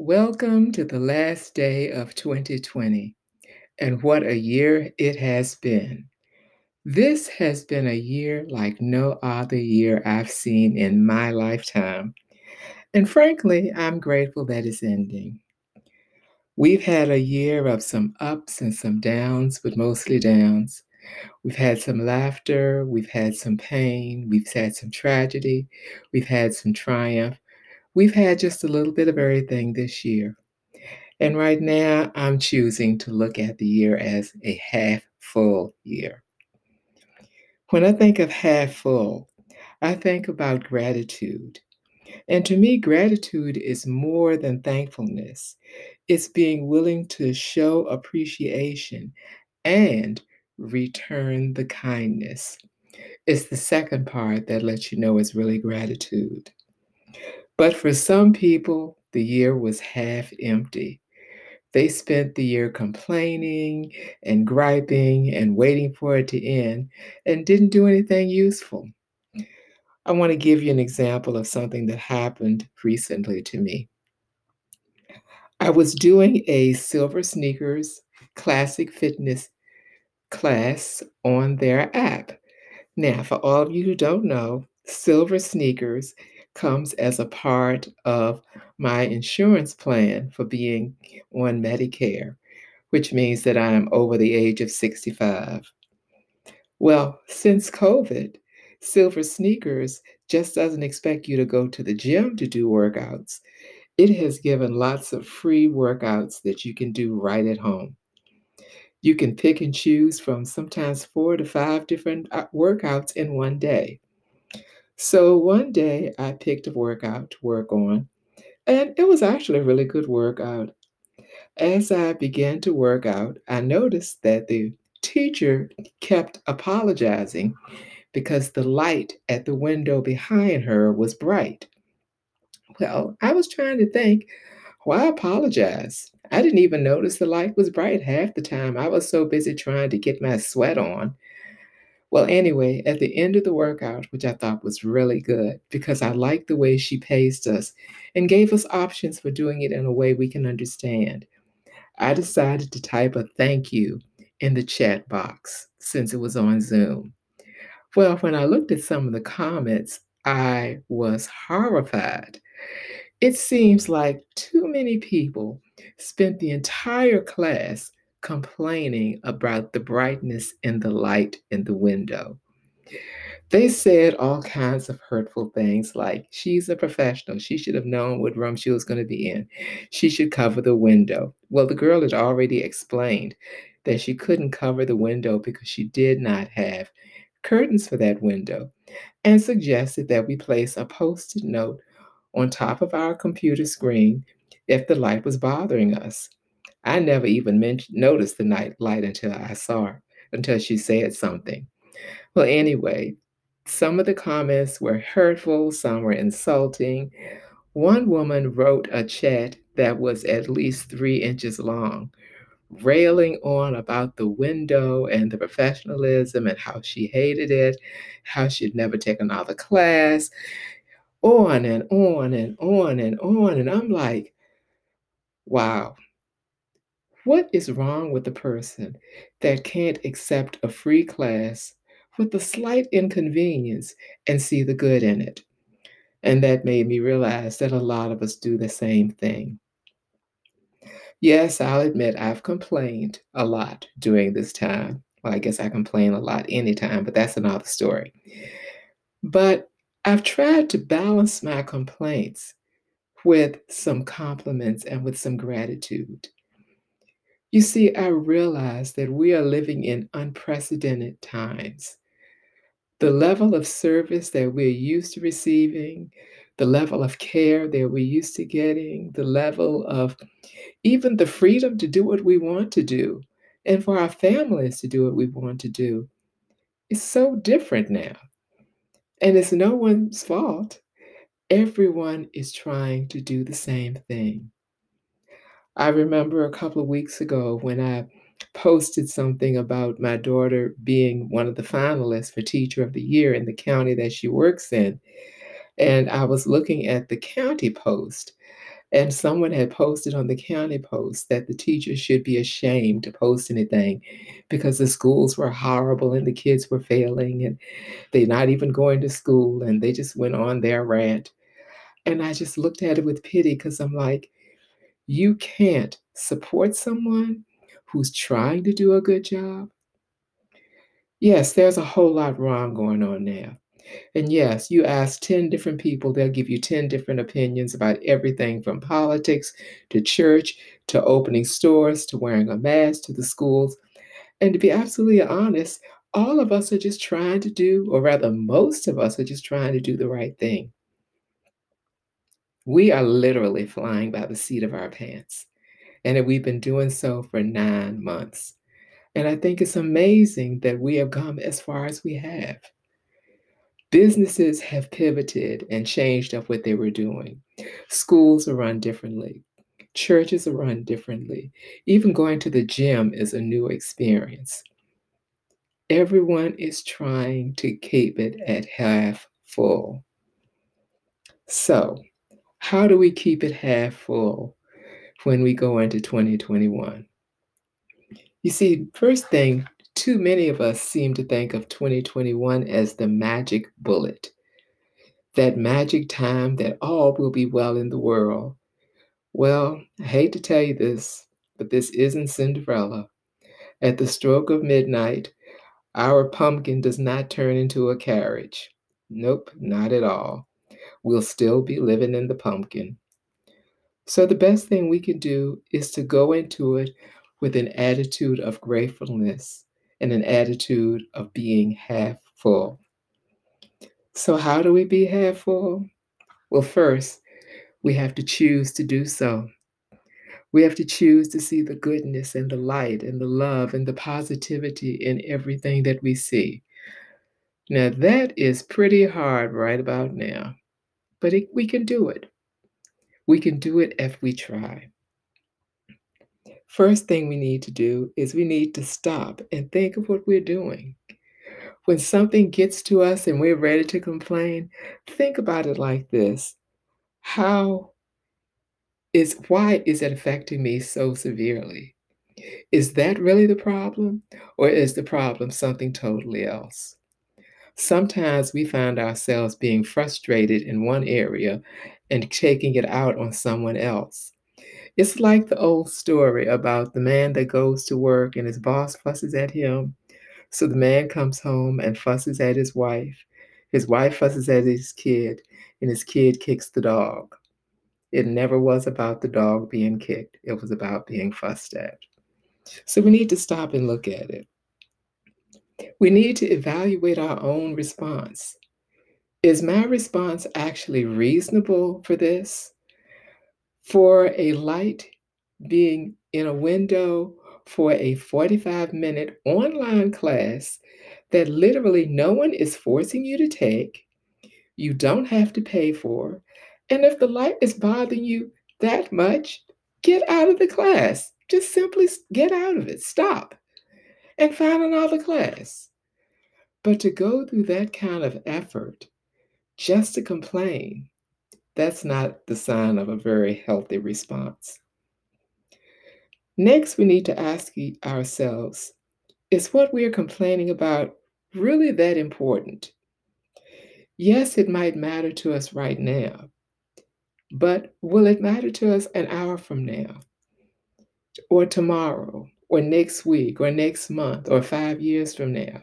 Welcome to the last day of 2020, and what a year it has been. This has been a year like no other year I've seen in my lifetime, and frankly, I'm grateful that it's ending. We've had a year of some ups and some downs, but mostly downs. We've had some laughter, we've had some pain, we've had some tragedy, we've had some triumph, We've had just a little bit of everything this year. And right now, I'm choosing to look at the year as a half full year. When I think of half full, I think about gratitude. And to me, gratitude is more than thankfulness, it's being willing to show appreciation and return the kindness. It's the second part that lets you know it's really gratitude. But for some people, the year was half empty. They spent the year complaining and griping and waiting for it to end and didn't do anything useful. I want to give you an example of something that happened recently to me. I was doing a Silver Sneakers Classic Fitness class on their app. Now, for all of you who don't know, Silver Sneakers comes as a part of my insurance plan for being on Medicare, which means that I am over the age of 65. Well, since COVID, Silver Sneakers just doesn't expect you to go to the gym to do workouts. It has given lots of free workouts that you can do right at home. You can pick and choose from sometimes four to five different uh, workouts in one day. So one day I picked a workout to work on, and it was actually a really good workout. As I began to work out, I noticed that the teacher kept apologizing because the light at the window behind her was bright. Well, I was trying to think, why apologize? I didn't even notice the light was bright half the time. I was so busy trying to get my sweat on well, anyway, at the end of the workout, which I thought was really good because I liked the way she paced us and gave us options for doing it in a way we can understand, I decided to type a thank you in the chat box since it was on Zoom. Well, when I looked at some of the comments, I was horrified. It seems like too many people spent the entire class complaining about the brightness in the light in the window. They said all kinds of hurtful things like, she's a professional. She should have known what room she was going to be in. She should cover the window. Well, the girl had already explained that she couldn't cover the window because she did not have curtains for that window and suggested that we place a post it note on top of our computer screen if the light was bothering us. I never even noticed the night light until I saw her, until she said something. Well, anyway, some of the comments were hurtful, some were insulting. One woman wrote a chat that was at least three inches long, railing on about the window and the professionalism and how she hated it, how she'd never take another class, on and on and on and on. And I'm like, wow, what is wrong with the person that can't accept a free class with a slight inconvenience and see the good in it? And that made me realize that a lot of us do the same thing. Yes, I'll admit I've complained a lot during this time. Well, I guess I complain a lot anytime, but that's another story. But I've tried to balance my complaints with some compliments and with some gratitude. You see, I realize that we are living in unprecedented times. The level of service that we're used to receiving, the level of care that we're used to getting, the level of even the freedom to do what we want to do, and for our families to do what we want to do, is so different now. And it's no one's fault. Everyone is trying to do the same thing. I remember a couple of weeks ago when I posted something about my daughter being one of the finalists for Teacher of the Year in the county that she works in. And I was looking at the county post, And someone had posted on the county post that the teachers should be ashamed to post anything because the schools were horrible and the kids were failing and they're not even going to school. And they just went on their rant. And I just looked at it with pity because I'm like, you can't support someone who's trying to do a good job. Yes, there's a whole lot wrong going on now. And yes, you ask 10 different people, they'll give you 10 different opinions about everything from politics to church to opening stores to wearing a mask to the schools. And to be absolutely honest, all of us are just trying to do, or rather, most of us are just trying to do the right thing. We are literally flying by the seat of our pants, and we've been doing so for nine months. And I think it's amazing that we have come as far as we have. Businesses have pivoted and changed up what they were doing. Schools are run differently. Churches are run differently. Even going to the gym is a new experience. Everyone is trying to keep it at half full. So, how do we keep it half full when we go into 2021? You see, first thing, too many of us seem to think of 2021 as the magic bullet, that magic time that all will be well in the world. Well, I hate to tell you this, but this isn't Cinderella. At the stroke of midnight, our pumpkin does not turn into a carriage. Nope, not at all. We'll still be living in the pumpkin. So, the best thing we can do is to go into it with an attitude of gratefulness and an attitude of being half full. So, how do we be half full? Well, first, we have to choose to do so. We have to choose to see the goodness and the light and the love and the positivity in everything that we see. Now, that is pretty hard right about now, but it, we can do it. We can do it if we try. First thing we need to do is we need to stop and think of what we're doing. When something gets to us and we're ready to complain, think about it like this How is, why is it affecting me so severely? Is that really the problem? Or is the problem something totally else? Sometimes we find ourselves being frustrated in one area and taking it out on someone else. It's like the old story about the man that goes to work and his boss fusses at him. So the man comes home and fusses at his wife. His wife fusses at his kid, and his kid kicks the dog. It never was about the dog being kicked, it was about being fussed at. So we need to stop and look at it. We need to evaluate our own response. Is my response actually reasonable for this? for a light being in a window for a 45 minute online class that literally no one is forcing you to take, you don't have to pay for. And if the light is bothering you that much, get out of the class. Just simply get out of it. Stop and find another class. But to go through that kind of effort just to complain that's not the sign of a very healthy response. Next, we need to ask ourselves is what we are complaining about really that important? Yes, it might matter to us right now, but will it matter to us an hour from now, or tomorrow, or next week, or next month, or five years from now?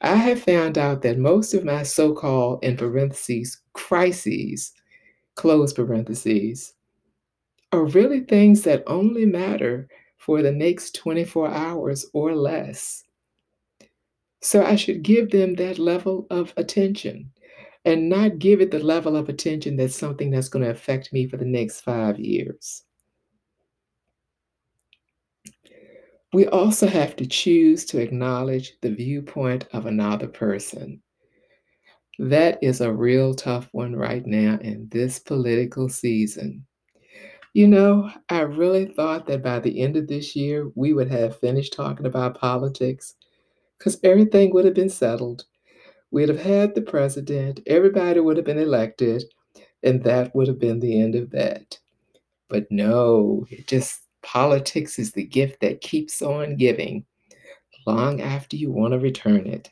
I have found out that most of my so called, in parentheses, crises, close parentheses, are really things that only matter for the next 24 hours or less. So I should give them that level of attention and not give it the level of attention that's something that's going to affect me for the next five years. We also have to choose to acknowledge the viewpoint of another person. That is a real tough one right now in this political season. You know, I really thought that by the end of this year, we would have finished talking about politics because everything would have been settled. We'd have had the president, everybody would have been elected, and that would have been the end of that. But no, it just politics is the gift that keeps on giving long after you want to return it.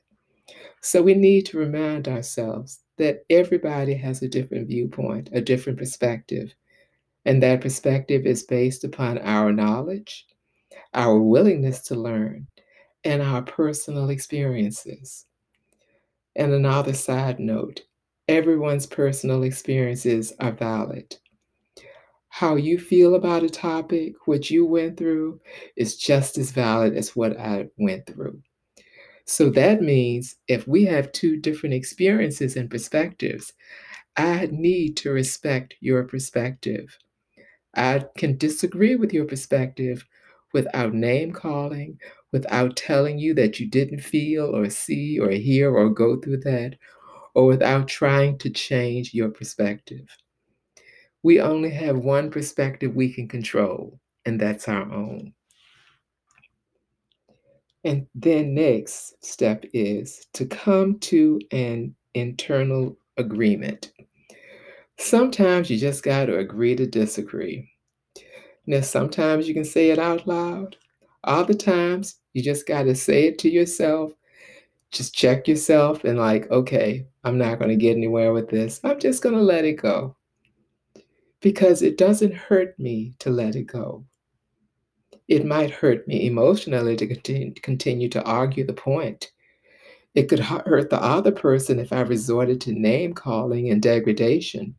So we need to remind ourselves that everybody has a different viewpoint, a different perspective. And that perspective is based upon our knowledge, our willingness to learn, and our personal experiences. And another side note everyone's personal experiences are valid. How you feel about a topic, what you went through, is just as valid as what I went through. So that means if we have two different experiences and perspectives, I need to respect your perspective. I can disagree with your perspective without name calling, without telling you that you didn't feel or see or hear or go through that, or without trying to change your perspective. We only have one perspective we can control, and that's our own. And then next step is to come to an internal agreement. Sometimes you just got to agree to disagree. Now, sometimes you can say it out loud. Other times you just got to say it to yourself. Just check yourself and, like, okay, I'm not going to get anywhere with this. I'm just going to let it go because it doesn't hurt me to let it go it might hurt me emotionally to continue, to argue the point. It could hurt the other person if I resorted to name calling and degradation.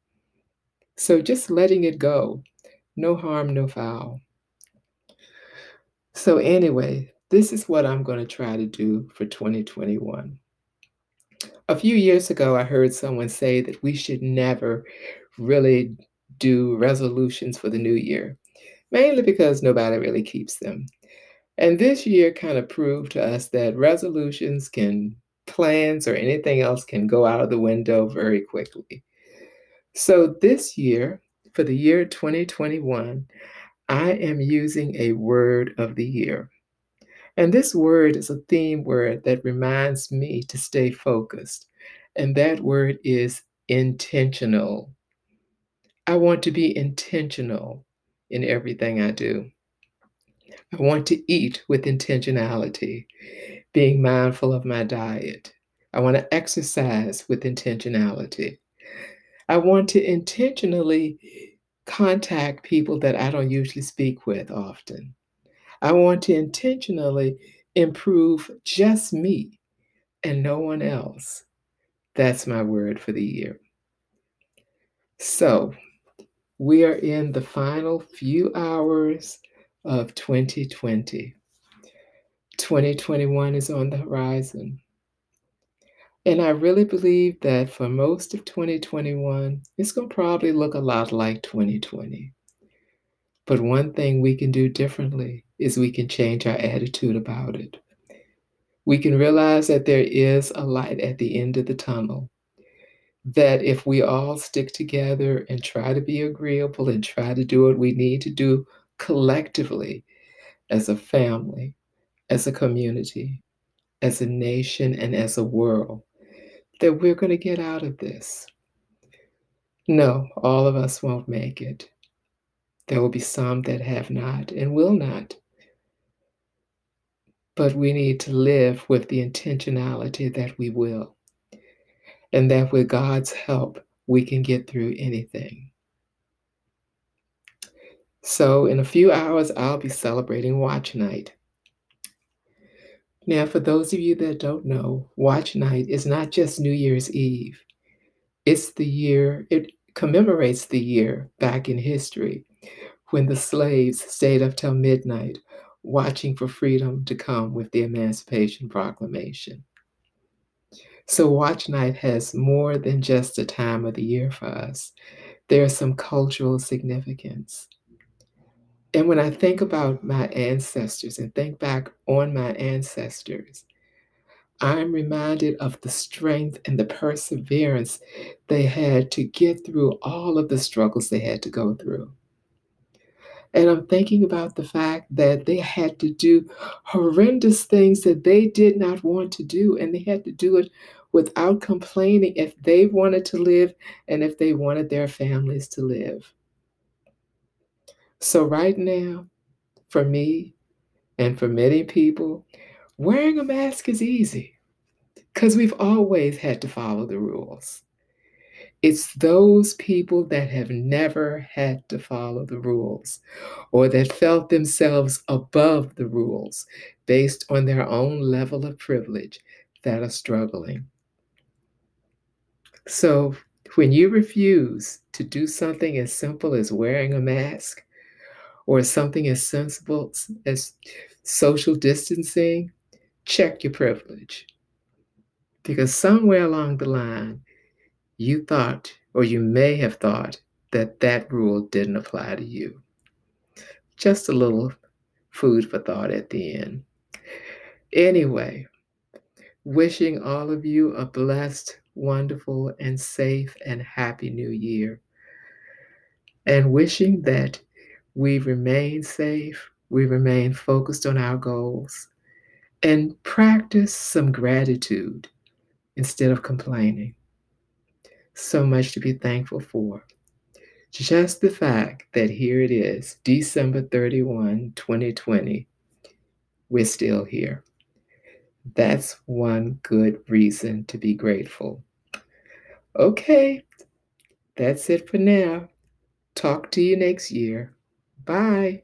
So just letting it go, no harm, no foul. So, anyway, this is what I'm going to try to do for 2021. A few years ago, I heard someone say that we should never really do resolutions for the new year mainly because nobody really keeps them. And this year kind of proved to us that resolutions can, plans, or anything else can go out of the window very quickly. So this year, for the year 2021, I am using a word of the year. And this word is a theme word that reminds me to stay focused. And that word is intentional. I want to be intentional in everything I do. I want to eat with intentionality, being mindful of my diet. I want to exercise with intentionality. I want to intentionally contact people that I don't usually speak with often. I want to intentionally improve just me and no one else. That's my word for the year. So, we are in the final few hours of 2020. 2021 is on the horizon. And I really believe that for most of 2021, it's going to probably look a lot like 2020. But one thing we can do differently is we can change our attitude about it. We can realize that there is a light at the end of the tunnel that if we all stick together and try to be agreeable and try to do what we need to do collectively as a family, as a community, as a nation, and as a world, that we're going to get out of this. No, all of us won't make it. There will be some that have not and will not. But we need to live with the intentionality that we will and that with God's help, we can get through anything. So, in a few hours, I'll be celebrating Watch Night. Now, for those of you that don't know, Watch Night is not just New Year's Eve, it's the year, it commemorates the year back in history when the slaves stayed up till midnight watching for freedom to come with the Emancipation Proclamation. So, Watch Night has more than just a time of the year for us, there's some cultural significance. And when I think about my ancestors and think back on my ancestors, I'm reminded of the strength and the perseverance they had to get through all of the struggles they had to go through. And I'm thinking about the fact that they had to do horrendous things that they did not want to do, and they had to do it without complaining if they wanted to live and if they wanted their families to live. So, right now, for me and for many people, wearing a mask is easy because we've always had to follow the rules. It's those people that have never had to follow the rules or that felt themselves above the rules based on their own level of privilege that are struggling. So, when you refuse to do something as simple as wearing a mask or something as sensible as social distancing, check your privilege. Because somewhere along the line, you thought, or you may have thought, that that rule didn't apply to you. Just a little food for thought at the end. Anyway, wishing all of you a blessed, wonderful, and safe and happy new year. And wishing that we remain safe, we remain focused on our goals, and practice some gratitude instead of complaining. So much to be thankful for. Just the fact that here it is, December 31, 2020, we're still here. That's one good reason to be grateful. Okay, that's it for now. Talk to you next year. Bye.